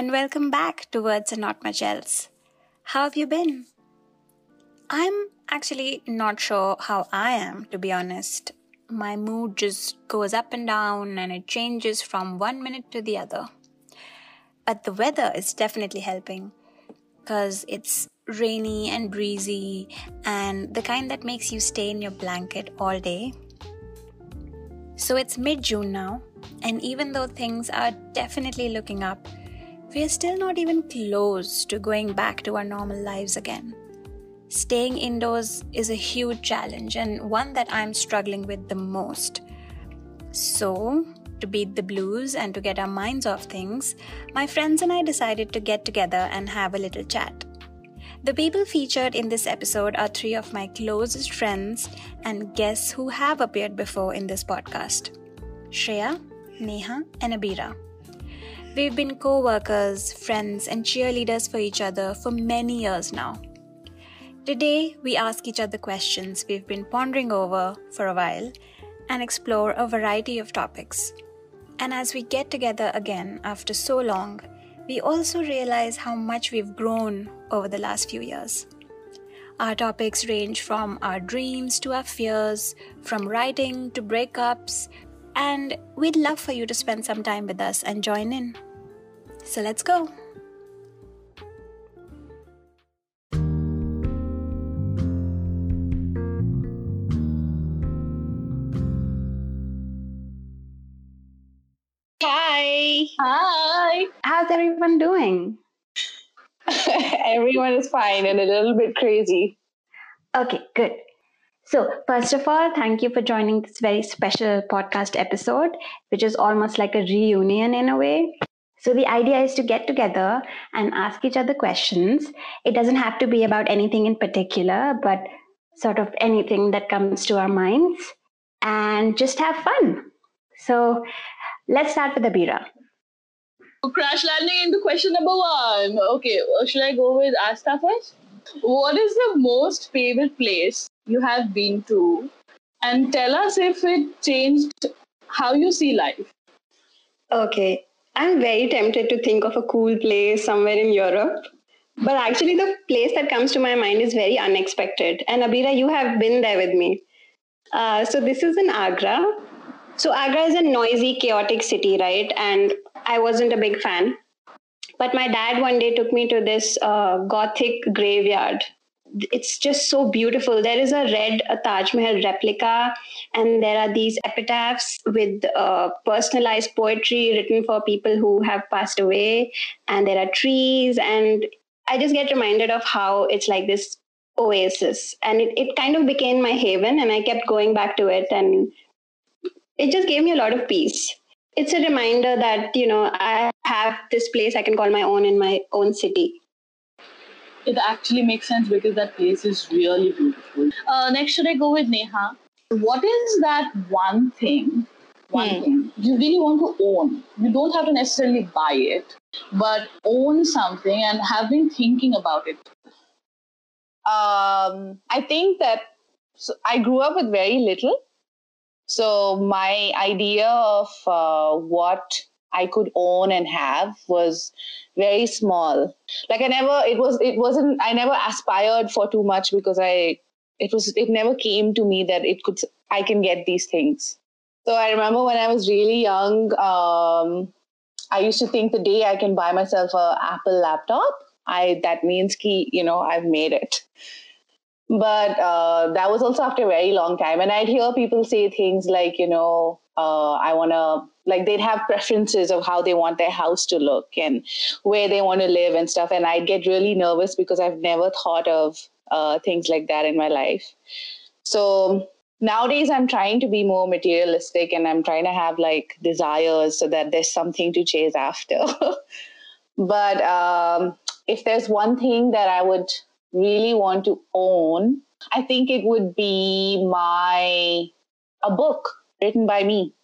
and welcome back to Words and Not Much Else. How have you been? I'm actually not sure how I am, to be honest. My mood just goes up and down and it changes from one minute to the other. But the weather is definitely helping because it's rainy and breezy and the kind that makes you stay in your blanket all day. So it's mid June now, and even though things are definitely looking up, we are still not even close to going back to our normal lives again. Staying indoors is a huge challenge and one that I'm struggling with the most. So, to beat the blues and to get our minds off things, my friends and I decided to get together and have a little chat. The people featured in this episode are three of my closest friends and guests who have appeared before in this podcast Shreya, Neha, and Abira. We've been co workers, friends, and cheerleaders for each other for many years now. Today, we ask each other questions we've been pondering over for a while and explore a variety of topics. And as we get together again after so long, we also realize how much we've grown over the last few years. Our topics range from our dreams to our fears, from writing to breakups and we'd love for you to spend some time with us and join in. So let's go. Hi. Hi. How's everyone doing? Everyone is fine and a little bit crazy. Okay, good. So, first of all, thank you for joining this very special podcast episode, which is almost like a reunion in a way. So, the idea is to get together and ask each other questions. It doesn't have to be about anything in particular, but sort of anything that comes to our minds and just have fun. So, let's start with Abira. Crash landing into question number one. Okay, should I go with Asta first? What is the most favorite place you have been to and tell us if it changed how you see life. Okay, I'm very tempted to think of a cool place somewhere in Europe. But actually, the place that comes to my mind is very unexpected. And Abira, you have been there with me. Uh, so, this is in Agra. So, Agra is a noisy, chaotic city, right? And I wasn't a big fan. But my dad one day took me to this uh, gothic graveyard it's just so beautiful. There is a red a Taj Mahal replica, and there are these epitaphs with uh, personalized poetry written for people who have passed away, and there are trees, and I just get reminded of how it's like this oasis, and it, it kind of became my haven, and I kept going back to it, and it just gave me a lot of peace. It's a reminder that you know I have this place I can call my own in my own city it actually makes sense because that place is really beautiful. Uh, next, should I go with Neha? What is that one thing, one hmm. thing you really want to own? You don't have to necessarily buy it, but own something and have been thinking about it. Um, I think that so I grew up with very little. So my idea of uh, what I could own and have was very small. Like I never, it was, it wasn't, I never aspired for too much because I, it was, it never came to me that it could, I can get these things. So I remember when I was really young, um, I used to think the day I can buy myself a Apple laptop, I that means key, you know, I've made it. But uh, that was also after a very long time, and I'd hear people say things like, you know, uh, I want to like they'd have preferences of how they want their house to look and where they want to live and stuff. And i'd get really nervous because i've never thought of uh, things like that in my life. So nowadays i'm trying to be more materialistic and i'm trying to have like desires so that there's something to chase after. But um, if there's one thing that i would really want to own i think it would be my a book written by me.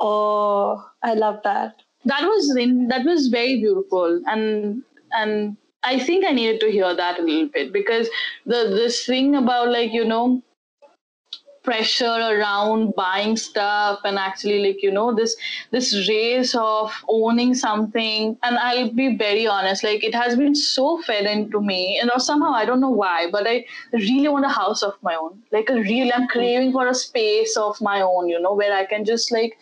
Oh, I love that. That was that was very beautiful, and and I think I needed to hear that a little bit because the this thing about like you know pressure around buying stuff and actually like you know this this race of owning something and i'll be very honest like it has been so fed into me and or somehow i don't know why but i really want a house of my own like a real i'm craving for a space of my own you know where i can just like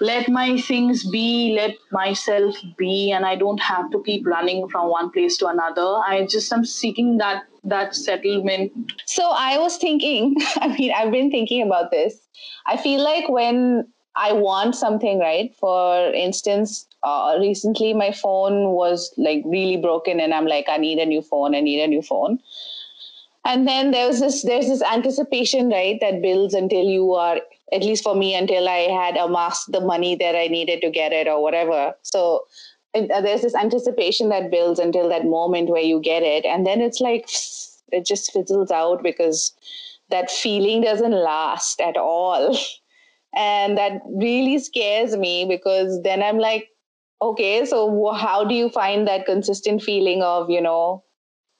let my things be, let myself be, and I don't have to keep running from one place to another. I just am seeking that that settlement. So I was thinking, I mean, I've been thinking about this. I feel like when I want something, right? For instance, uh, recently my phone was like really broken, and I'm like, I need a new phone. I need a new phone. And then there's this there's this anticipation, right, that builds until you are at least for me until I had amassed the money that I needed to get it or whatever. So it, uh, there's this anticipation that builds until that moment where you get it, and then it's like it just fizzles out because that feeling doesn't last at all. And that really scares me because then I'm like, okay, so how do you find that consistent feeling of, you know,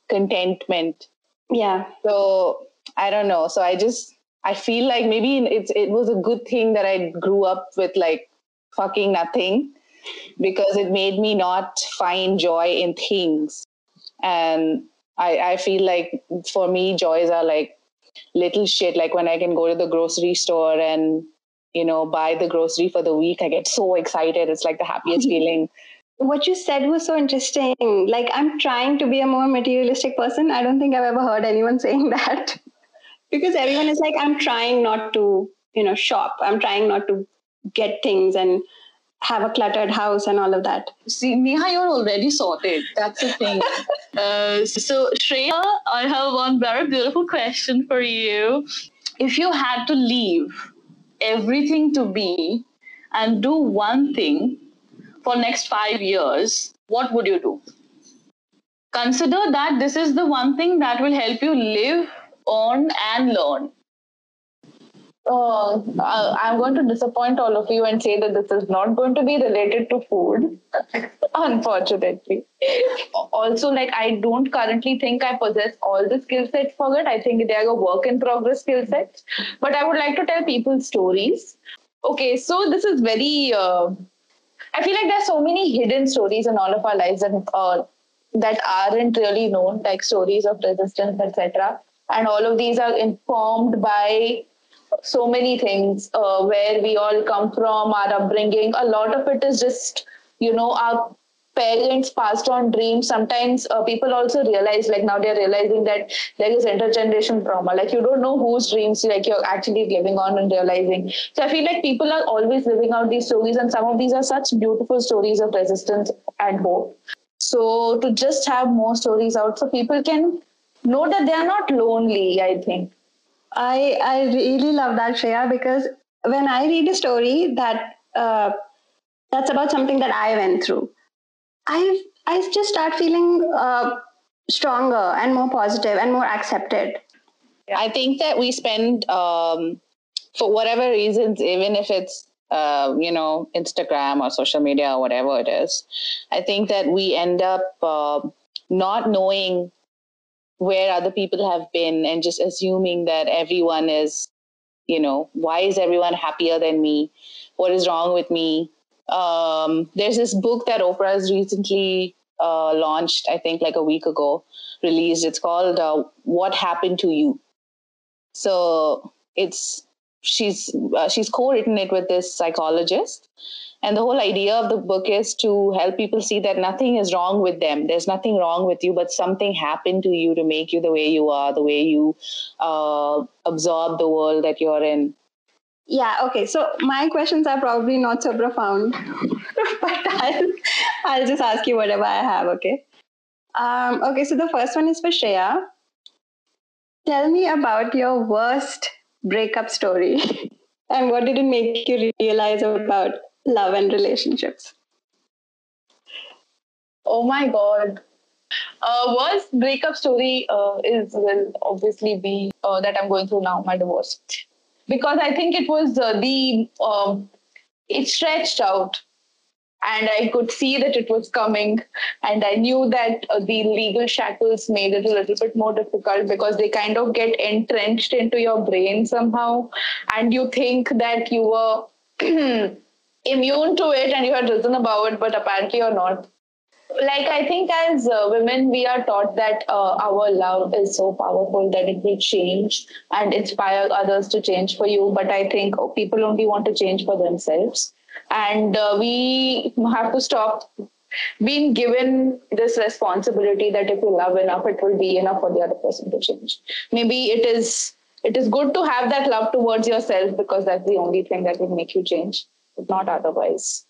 contentment? Yeah. So I don't know. So I just I feel like maybe it's it was a good thing that I grew up with like fucking nothing because it made me not find joy in things. And I, I feel like for me joys are like little shit like when I can go to the grocery store and you know buy the grocery for the week, I get so excited. It's like the happiest feeling. What you said was so interesting. Like I'm trying to be a more materialistic person. I don't think I've ever heard anyone saying that because everyone is like i'm trying not to you know shop i'm trying not to get things and have a cluttered house and all of that. See neha you're already sorted. That's the thing. Uh, so shreya i have one very beautiful question for you. If you had to leave everything to be and do one thing for next five years what would you do? Consider that this is the one thing that will help you live earn and learn. Uh, I'm going to disappoint all of you and say that this is not going to be related to food, unfortunately. Also, like, I don't currently think I possess all the skill sets for it. I think they are a work in progress skill sets. But I would like to tell people stories. Okay, so this is very. Uh, I feel like there's so many hidden stories in all of our lives that uh, that aren't really known, like stories of resistance, etc and all of these are informed by so many things uh, where we all come from our upbringing. A lot of it is just you know our parents passed on dreams. Sometimes uh, people also realize like now they're realizing that there is intergenerational trauma. Like you don't know whose dreams like you're actually living on and realizing. So i feel like people are always living out these stories and some of these are such beautiful stories of resistance and hope. So to just have more stories out so people can know that they are not lonely i think i i really love that shreya because when i read a story that uh, that's about something that i went through i i just start feeling uh, stronger and more positive and more accepted. I think that we spend um, for whatever reasons even if it's uh, you know instagram or social media or whatever it is i think that we end up uh, not knowing where other people have been and just assuming that everyone is, you know, why is everyone happier than me? What is wrong with me? Um, there's this book that Oprah has recently uh, launched, I think like a week ago, released. It's called uh, What Happened to You. So it's she's uh, she's co-written it with this psychologist and the whole idea of the book is to help people see that nothing is wrong with them. There's nothing wrong with you, but something happened to you to make you the way you are, the way you uh, absorb the world that you're in. Yeah, okay. So my questions are probably not so profound, but I'll, I'll just ask you whatever I have, okay? Um, okay, so the first one is for Shreya. Tell me about your worst breakup story and what did it make you realize about love and relationships? Oh my god. Uh, worst breakup story uh, is will obviously be uh, that I'm going through now, my divorce, because I think it was uh, the um, it stretched out. and I could see that it was coming. And I knew that uh, the legal shackles made it a little bit more difficult because they kind of get entrenched into your brain somehow. And you think that you were immune to it and you had risen above it, but apparently you're not. Like, I think as uh, women, we are taught that uh, our love is so powerful that it will change and inspire others to change for you. But I think oh, people only want to change for themselves and uh, we have to stop being given this responsibility that if you love enough it will be enough for the other person to change maybe it is it is good to have that love towards yourself because that's the only thing that will make you change not otherwise.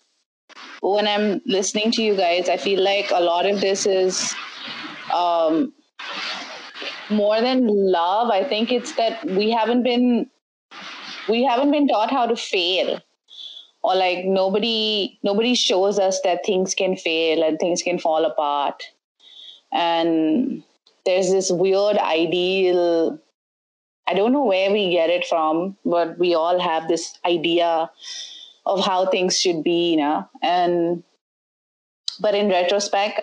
When i'm listening to you guys i feel like a lot of this is um, more than love. I think it's that we haven't been we haven't been taught how to fail. Or like nobody nobody shows us that things can fail and things can fall apart. And there's this weird ideal i don't know where we get it from but we all have this idea of how things should be you know? And but in retrospect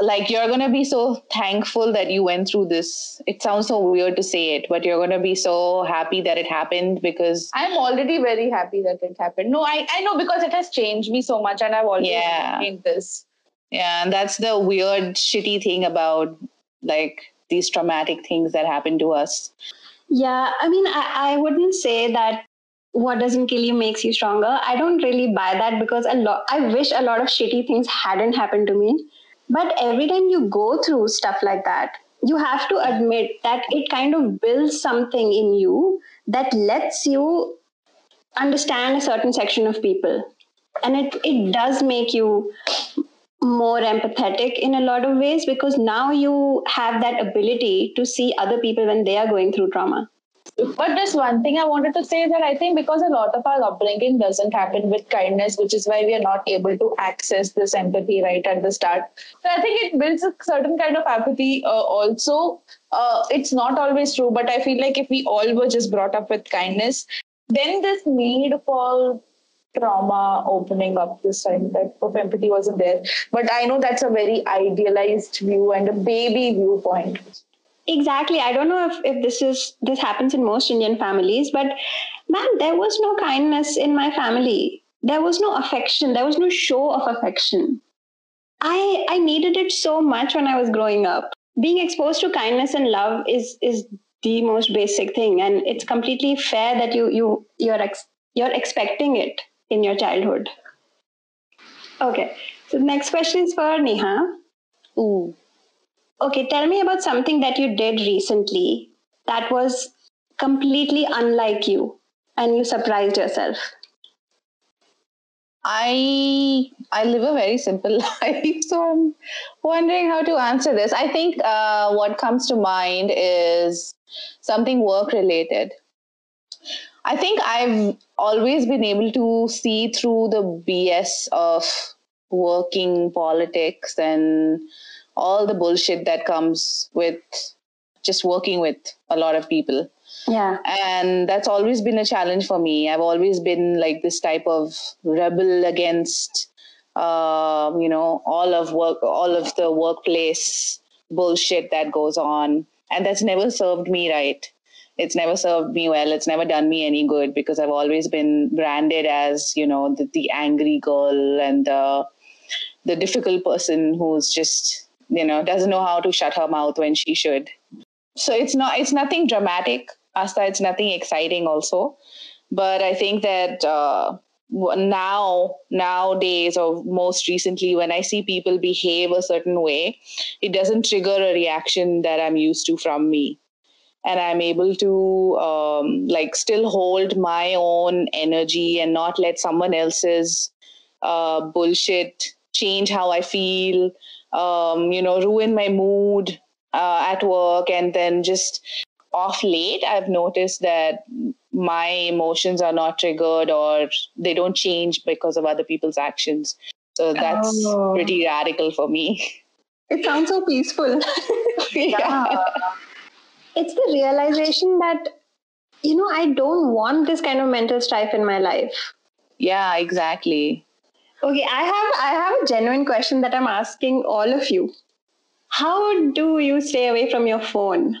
like you're going to be so thankful that you went through this. It sounds so weird to say it but you're going to be so happy that it happened because i'm already very happy that it happened. No i, I know because it has changed me so much and i've always yeah. this. Yeah and that's the weird shitty thing about like these traumatic things that happen to us. Yeah i mean i, I wouldn't say that what doesn't kill you makes you stronger i don't really buy that because a lot i wish a lot of shitty things hadn't happened to me but every time you go through stuff like that, you have to admit that it kind of builds something in you that lets you understand a certain section of people. And it, it does make you more empathetic in a lot of ways because now you have that ability to see other people when they are going through trauma. But there's one thing I wanted to say that I think because a lot of our upbringing doesn't happen with kindness, which is why we are not able to access this empathy right at the start. So I think it builds a certain kind of apathy. Uh, also, uh, it's not always true, but I feel like if we all were just brought up with kindness, then this need for trauma opening up this time type of empathy wasn't there. But I know that's a very idealized view and a baby viewpoint exactly. I don't know if, if this is this happens in most indian families but man there was no kindness in my family. There was no affection. There was no show of affection. I i needed it so much when i was growing up. Being exposed to kindness and love is is the most basic thing and it's completely fair that you you you're ex, you're expecting it in your childhood. Okay. So the next question is for neha. Ooh Okay, tell me about something that you did recently that was completely unlike you and you surprised yourself. I I live a very simple life, so I'm wondering how to answer this. I think uh, what comes to mind is something work related. I think I've always been able to see through the BS of working politics and all the bullshit that comes with just working with a lot of people. Yeah. And that's always been a challenge for me. I've always been like this type of rebel against, uh, you know, all of work, all of the workplace bullshit that goes on. And that's never served me right. It's never served me well. It's never done me any good because I've always been branded as, you know, the, the angry girl and the, the difficult person who's just you know doesn't know how to shut her mouth when she should. So it's not it's nothing dramatic asta. It's nothing exciting also. But i think that uh, now nowadays or most recently when i see people behave a certain way it doesn't trigger a reaction that i'm used to from me. And i'm able to um, like still hold my own energy and not let someone else's uh, bullshit change how i feel um, you know, ruin my mood uh, at work. And then just off late, I've noticed that my emotions are not triggered or they don't change because of other people's actions. So that's oh. pretty radical for me. It sounds so peaceful. yeah. yeah. It's the realization that, you know, I don't want this kind of mental strife in my life. Yeah, exactly. Okay, I have I have a genuine question that I'm asking all of you. How do you stay away from your phone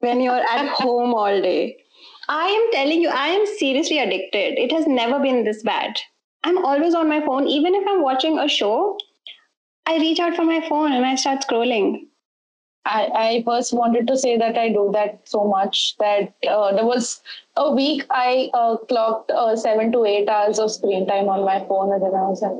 when you're at home all day? I am telling you, I am seriously addicted. It has never been this bad. I'm always on my phone. Even if I'm watching a show, I reach out for my phone and I start scrolling. I, I first wanted to say that I do that so much that uh, there was a week I uh, clocked uh, seven to eight hours of screen time on my phone and then I was like,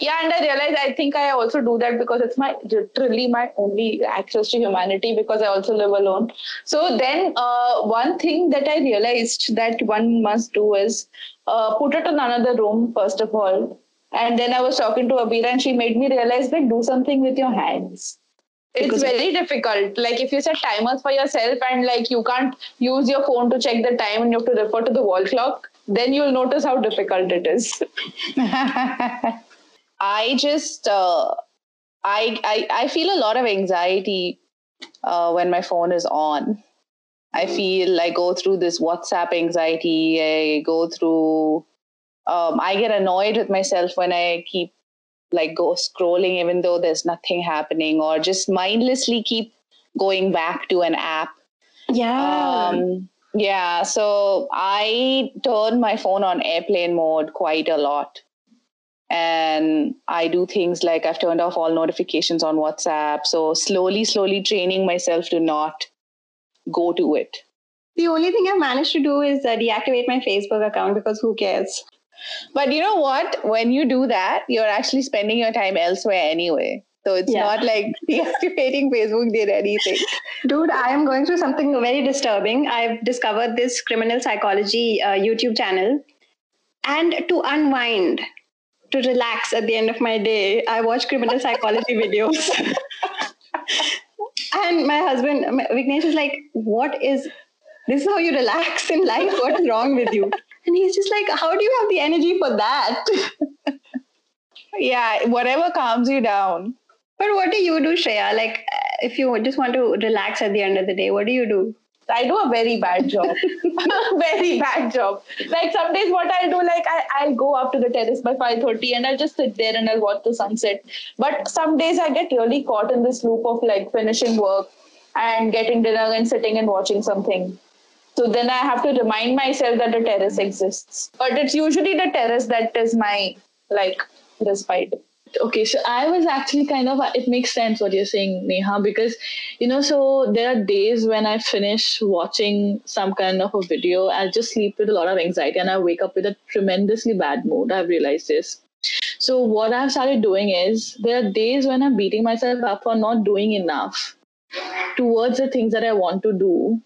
yeah, and I realized I think I also do that because it's my literally my only access to humanity because I also live alone. So then, uh, one thing that I realized that one must do is uh, put it in another room first of all, and then I was talking to Abira and she made me realize that do something with your hands it's very difficult. Like if you set timers for yourself and like you can't use your phone to check the time and you have to refer to the wall clock then you'll notice how difficult it is. I just uh, I, I i feel a lot of anxiety uh, when my phone is on. I feel i go through this whatsapp anxiety. I go through um, i get annoyed with myself when i keep like go scrolling even though there's nothing happening or just mindlessly keep going back to an app. Yeah. Um, yeah so i turn my phone on airplane mode quite a lot. And i do things like i've turned off all notifications on whatsapp so slowly slowly training myself to not go to it. The only thing i've managed to do is uh, deactivate my facebook account because who cares but you know what? When you do that, you're actually spending your time elsewhere anyway. So it's yeah. not like deactivating Facebook did anything. Dude, I am going through something very disturbing. I've discovered this criminal psychology uh, YouTube channel. And to unwind, to relax at the end of my day, I watch criminal psychology videos. and my husband, Vignesh, is like, What is this? Is how you relax in life? What is wrong with you? And he's just like, how do you have the energy for that? yeah, whatever calms you down. But what do you do, Shreya? Like, uh, if you just want to relax at the end of the day, what do you do? I do a very bad job. very bad job. Like some days what I'll do, like I, I'll go up to the terrace by 5.30 and I'll just sit there and I'll watch the sunset. But some days I get really caught in this loop of like finishing work and getting dinner and sitting and watching something. So then I have to remind myself that the terrace exists. But it's usually the terrace that is my like respite. Okay, so I was actually kind of it makes sense what you're saying, Neha, because you know, so there are days when I finish watching some kind of a video, I just sleep with a lot of anxiety and I wake up with a tremendously bad mood. I've realized this. So what I've started doing is there are days when I'm beating myself up for not doing enough towards the things that I want to do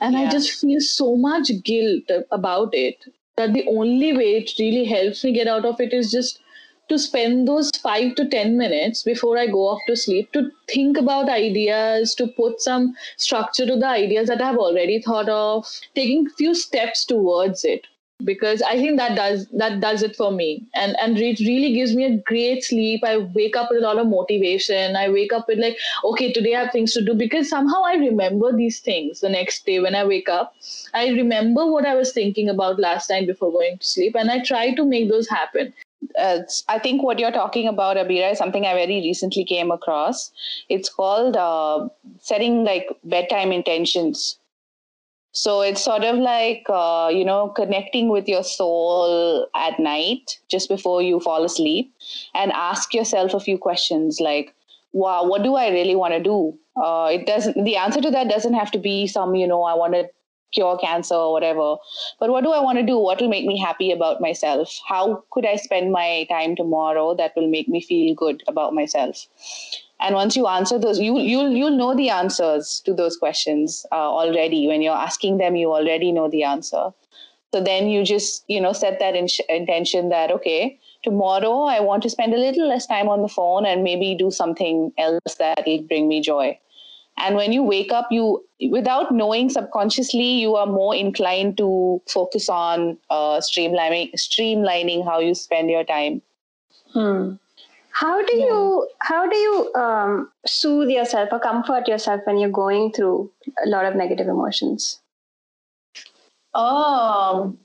and yeah. I just feel so much guilt about it that the only way it really helps me get out of it is just to spend those five to 10 minutes before I go off to sleep to think about ideas, to put some structure to the ideas that I've already thought of, taking few steps towards it because I think that does that does it for me, and and it really gives me a great sleep. I wake up with a lot of motivation. I wake up with like, okay, today I have things to do because somehow I remember these things the next day when I wake up. I remember what I was thinking about last night before going to sleep, and I try to make those happen. Uh, I think what you're talking about, Abira, is something I very recently came across. It's called uh, setting like bedtime intentions so it's sort of like, uh, you know, connecting with your soul at night just before you fall asleep and ask yourself a few questions like, wow, what do I really want to do? Uh, it doesn't, the answer to that doesn't have to be some, you know, I want to cure cancer or whatever. But what do I want to do? What will make me happy about myself? How could I spend my time tomorrow that will make me feel good about myself? and once you answer those you you'll you'll know the answers to those questions uh, already when you're asking them you already know the answer so then you just you know set that in- intention that okay tomorrow i want to spend a little less time on the phone and maybe do something else that will bring me joy and when you wake up you without knowing subconsciously you are more inclined to focus on uh, streamlining streamlining how you spend your time hmm. How do yeah. you how do you um, soothe yourself or comfort yourself when you're going through a lot of negative emotions? Um,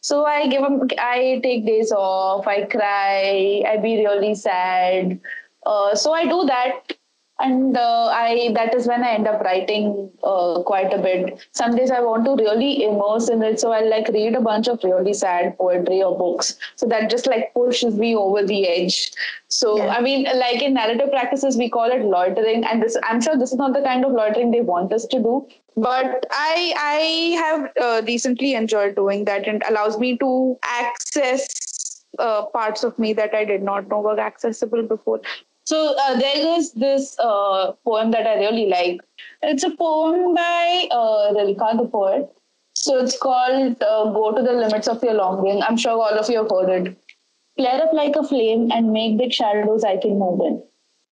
So I give I take days off, I cry, I be really sad. Uh, so I do that and uh, i that is when i end up writing uh, quite a bit. Some days i want to really immerse in it so i'll like read a bunch of really sad poetry or books. So that just like pushes me over the edge. So yeah. i mean like in narrative practices we call it loitering. And this i'm sure this is not the kind of loitering they want us to do. But i i have uh, recently enjoyed doing that and allows me to access uh, parts of me that I did not know were accessible before. So uh, there is this uh, poem that I really like. It's a poem by uh, Rilke, the poet. So it's called uh, Go to the Limits of Your Longing. I'm sure all of you have heard it. Flare up like a flame and make big shadows I can move in.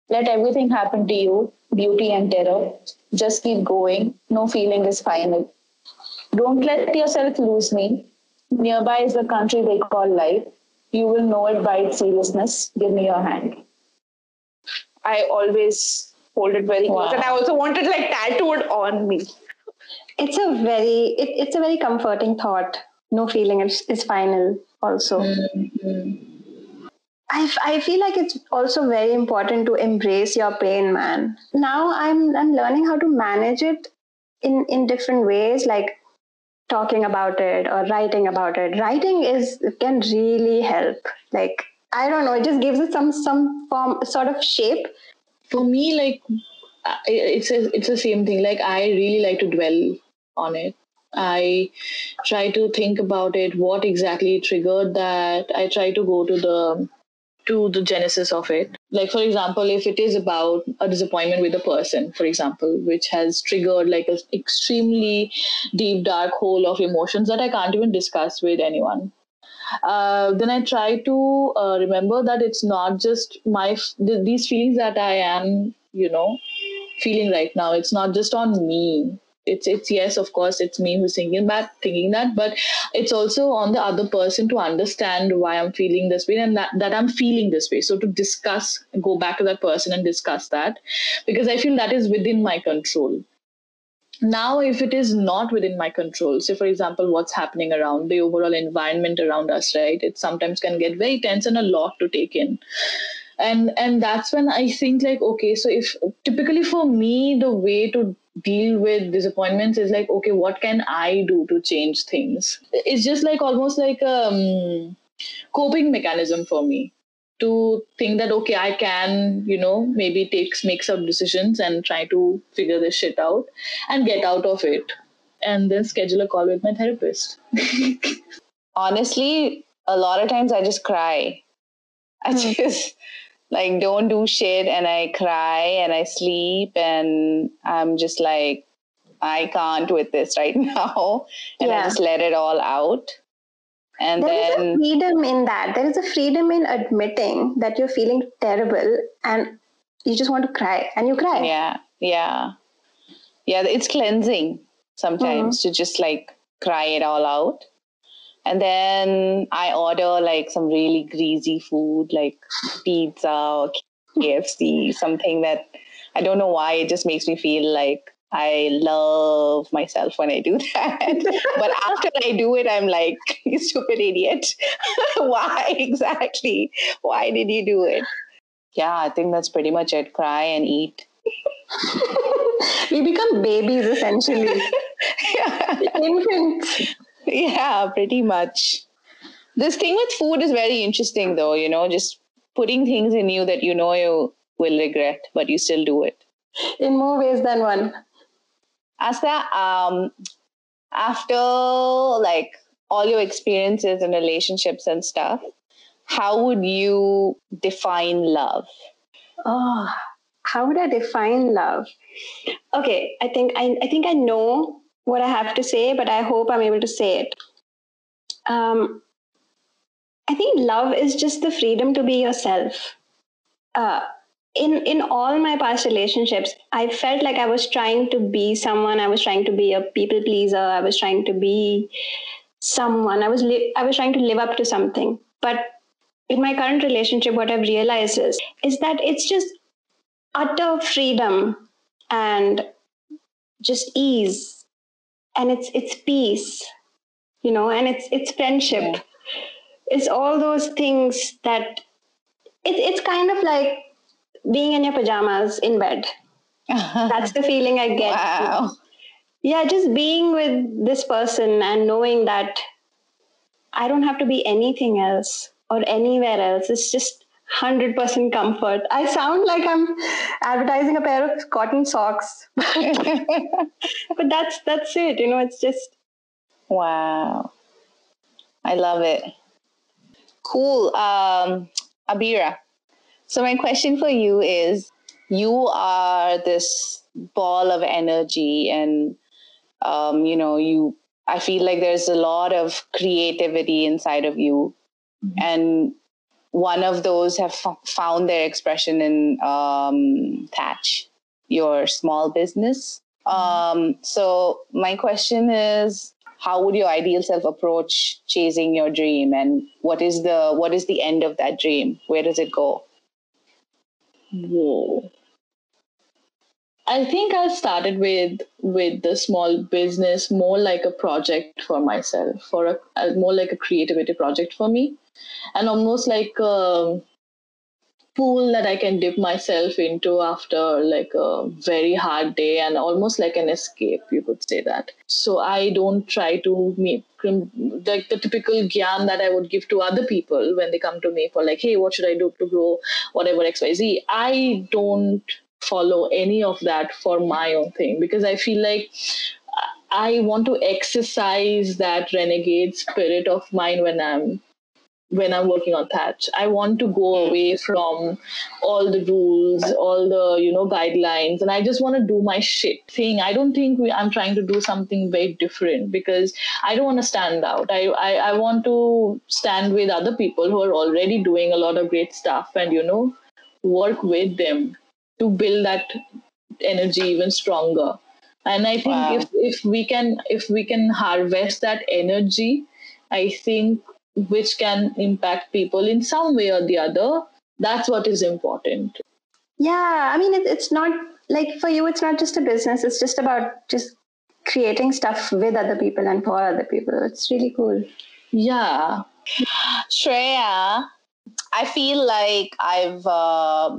Let everything happen to you, beauty and terror. Just keep going. No feeling is final. Don't let yourself lose me. Nearby is the country they call life. You will know it by its seriousness. Give me your hand. I always hold it very wow. close, and I also wanted like tattooed on me. It's a very it, it's a very comforting thought. No feeling is, is final. Also, mm-hmm. I, I feel like it's also very important to embrace your pain, man. Now I'm I'm learning how to manage it in in different ways, like talking about it or writing about it. Writing is can really help. Like I don't know. It just gives it some some form, sort of shape. For me, like it's a, it's the same thing. Like I really like to dwell on it. I try to think about it. What exactly triggered that? I try to go to the to the genesis of it. Like for example, if it is about a disappointment with a person, for example, which has triggered like an extremely deep dark hole of emotions that I can't even discuss with anyone uh, then I try to uh, remember that it's not just my th- these feelings that I am, you know, feeling right now. It's not just on me. It's it's yes, of course, it's me who's thinking that, thinking that, but it's also on the other person to understand why I'm feeling this way and that, that I'm feeling this way. So to discuss, go back to that person and discuss that, because I feel that is within my control now if it is not within my control say for example what's happening around the overall environment around us right? It sometimes can get very tense and a lot to take in. And and that's when i think like okay so if typically for me the way to deal with disappointments is like okay what can i do to change things? It's just like almost like a um, coping mechanism for me to think that okay i can you know maybe take make some decisions and try to figure this shit out and get out of it and then schedule a call with my therapist honestly a lot of times i just cry i hmm. just like don't do shit and i cry and i sleep and i'm just like i can't with this right now and yeah. i just let it all out and there then is a freedom in that. There is a freedom in admitting that you're feeling terrible and you just want to cry and you cry. Yeah yeah. Yeah it's cleansing sometimes mm-hmm. to just like cry it all out. And then i order like some really greasy food like pizza or kfc something that i don't know why it just makes me feel like I love myself when I do that. but after I do it, I'm like, you stupid idiot. Why exactly? Why did you do it? Yeah, I think that's pretty much it. Cry and eat. we become babies essentially. yeah. Infants. Yeah, pretty much. This thing with food is very interesting though, you know, just putting things in you that you know you will regret, but you still do it. In more ways than one. Asta, um, after like all your experiences and relationships and stuff, how would you define love? Oh, how would I define love? Okay, I think I, I think I know what I have to say, but I hope I'm able to say it. Um, I think love is just the freedom to be yourself. Uh, in in all my past relationships i felt like i was trying to be someone. I was trying to be a people pleaser. I was trying to be someone. I was li- i was trying to live up to something. But in my current relationship what i've realized is is that it's just utter freedom and just ease. And it's it's peace you know, and it's it's friendship. Yeah. It's all those things that it, it's kind of like being in your pajamas in bed. That's the feeling I get. Wow. Yeah, just being with this person and knowing that I don't have to be anything else or anywhere else. It's just 100% comfort. I sound like I'm advertising a pair of cotton socks. but that's that's it, you know, it's just wow. I love it. Cool. Um Abira. So my question for you is you are this ball of energy and um, you know, you I feel like there's a lot of creativity inside of you. Mm-hmm. And one of those have f- found their expression in um, Thatch, your small business. Mm-hmm. Um, so, my question is how would your ideal self approach chasing your dream and what is the what is the end of that dream where does it go whoa. I think I started with with the small business more like a project for myself, for a, more like a creativity project for me, and almost like a pool that I can dip myself into after like a very hard day, and almost like an escape. You could say that. So I don't try to meet like the typical gyan that I would give to other people when they come to me for like, hey, what should I do to grow whatever X Y Z. I don't follow any of that for my own thing because I feel like I want to exercise that renegade spirit of mine when I'm when I'm working on Thatch. I want to go hmm. away from all the rules, all the you know guidelines, and I just want to do my shit thing. I don't think we, I'm trying to do something very different because I don't want to stand out. I, I I want to stand with other people who are already doing a lot of great stuff, and you know work with them to build that energy even stronger and i think wow. if, if we can if we can harvest that energy i think which can impact people in some way or the other. That's what is important. Yeah i mean it, it's not like for you it's not just a business it's just about just creating stuff with other people and for other people. It's really cool. Yeah. Shreya i feel like i've uh,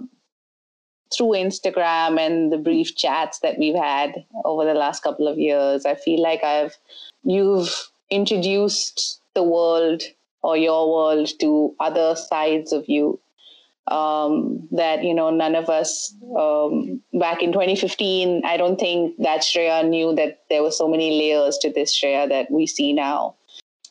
through Instagram and the brief chats that we've had over the last couple of years, I feel like I've you've introduced the world or your world to other sides of you um, that you know none of us um, back in 2015 i don't think that shreya knew that there were so many layers to this shreya that we see now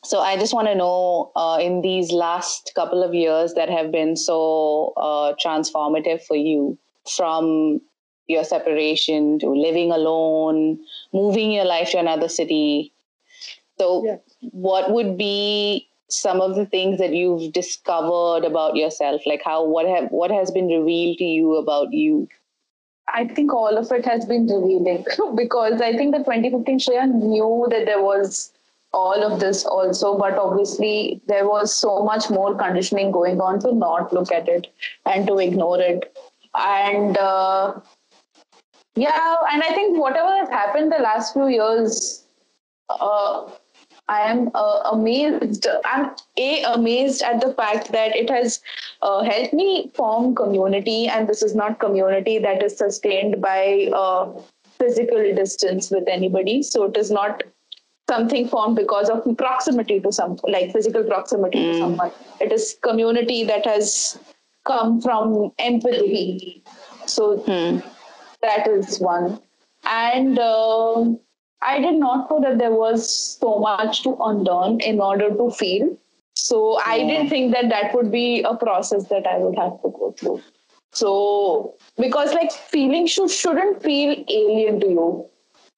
so i just want to know uh, in these last couple of years that have been so uh, transformative for you from your separation to living alone, moving your life to another city. So, yes. what would be some of the things that you've discovered about yourself? Like how what have what has been revealed to you about you? I think all of it has been revealing because I think the 2015 Shreya knew that there was all of this also, but obviously there was so much more conditioning going on to not look at it and to ignore it and uh, yeah and i think whatever has happened the last few years uh, i am uh, amazed i'm a amazed at the fact that it has uh, helped me form community and this is not community that is sustained by uh, physical distance with anybody so it is not something formed because of proximity to some like physical proximity mm. to someone it is community that has come from empathy. So hmm. that is one. And uh, I did not know that there was so much to unlearn in order to feel. So I didn't think that that would be a process that I would have to go through. So because like feeling should shouldn't feel alien to you.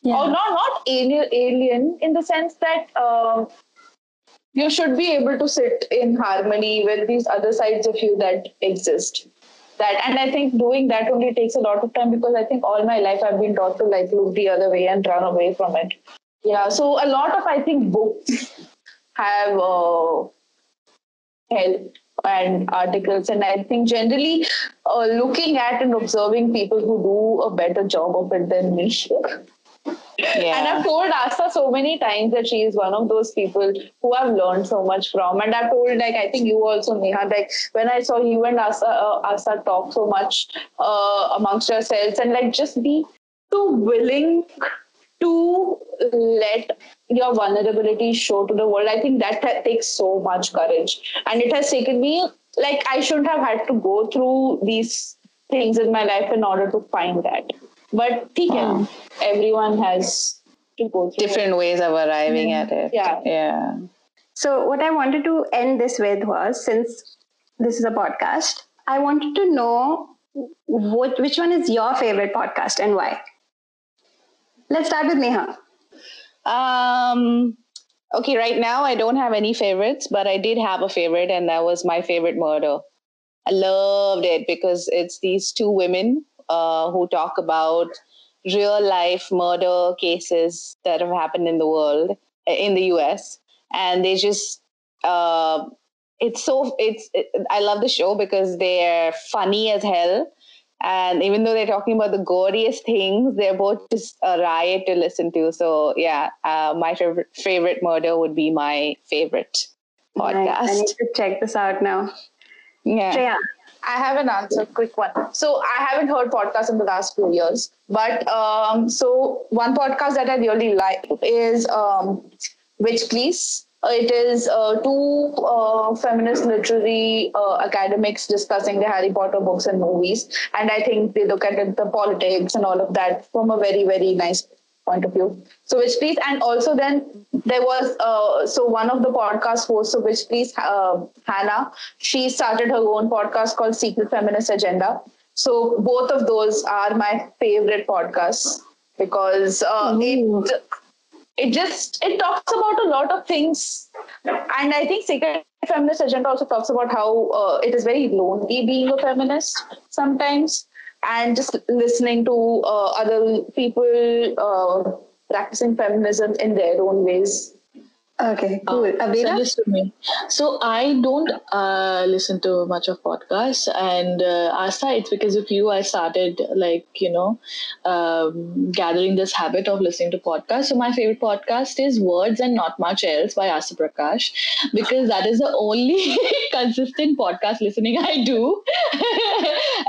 Yeah. Or not not alien alien in the sense that uh, you should be able to sit in harmony with these other sides of you that exist that and i think doing that only takes a lot of time because i think all my life i've been taught to like look the other way and run away from it. Yeah so a lot of i think books have uh, helped and articles and i think generally uh, looking at and observing people who do a better job of it than me Yeah. And I've told Asta so many times that she is one of those people who I've learned so much from. And I've told, like, I think you also, Neha, like, when I saw you and Asta, uh, Asta talk so much uh, amongst yourselves and, like, just be so willing to let your vulnerability show to the world. I think that, that takes so much courage. And it has taken me, like, I shouldn't have had to go through these things in my life in order to find that. But um, everyone has to go through different it. ways of arriving at it. Yeah. Yeah. So, what I wanted to end this with was since this is a podcast, I wanted to know what, which one is your favorite podcast and why. Let's start with Neha. Um, okay, right now I don't have any favorites, but I did have a favorite, and that was my favorite murder. I loved it because it's these two women uh, who talk about real life murder cases that have happened in the world, in the US, and they just. Uh, it's so it's it, i love the show because they're funny as hell and even though they're talking about the goriest things they're both just a riot to listen to so yeah uh, my favorite favorite murder would be my favorite podcast I need to check this out now. yeah Shreya. I have an answer, quick one. So I haven't heard podcasts in the last few years, but um, so one podcast that I really like is um, Witch Please. It is uh, two uh, feminist literary uh, academics discussing the Harry Potter books and movies, and I think they look at it, the politics and all of that from a very very nice point of view. So Witch Please, and also then there was uh, so one of the podcast hosts of Witch Please, uh, Hannah, she started her own podcast called Secret Feminist Agenda. So both of those are my favorite podcasts because uh, it it just it talks about a lot of things, and I think Secret Feminist Agenda also talks about how uh, it is very lonely being a feminist sometimes and just listening to uh, other people uh, practicing feminism in their own ways. Okay, cool. This to me. So I don't uh, listen to much of podcasts, and uh, Asta, it's because of you I started like you know um, gathering this habit of listening to podcasts. So my favorite podcast is Words and Not Much Else by Asta Prakash, because that is the only consistent podcast listening I do,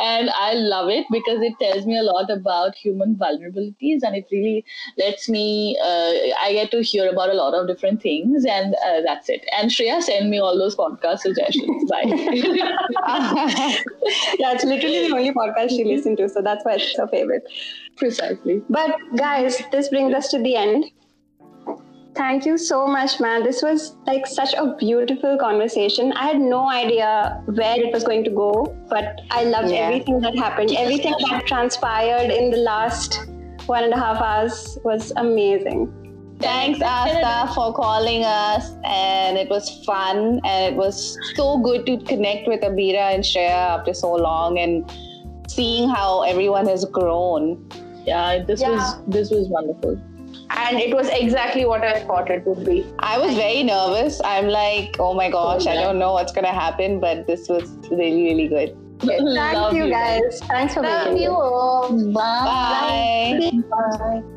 and I love it because it tells me a lot about human vulnerabilities, and it really lets me. Uh, I get to hear about a lot of different things things, and uh, that's it. And Shreya, send me all those podcast suggestions. Bye. Yeah, it's literally the only podcast she listens to, so that's why it's her favorite. Precisely. But guys, this brings us to the end. Thank you so much, man. This was like such a beautiful conversation. I had no idea where it was going to go, but I loved Yeah. everything that happened. Everything that transpired in the last one and a half hours was amazing. Thanks, Asta, for calling us. And it was fun. And it was so good to connect with Abira and Shreya after so long and seeing how everyone has grown. Yeah, this Yeah. was this was wonderful. And it was exactly what I thought it would be. I was very nervous. I'm like, oh my gosh, I don't know what's going to happen, but this was really, really good. Thank you, you guys. Thanks for being here. all. Bye. Bye. Bye.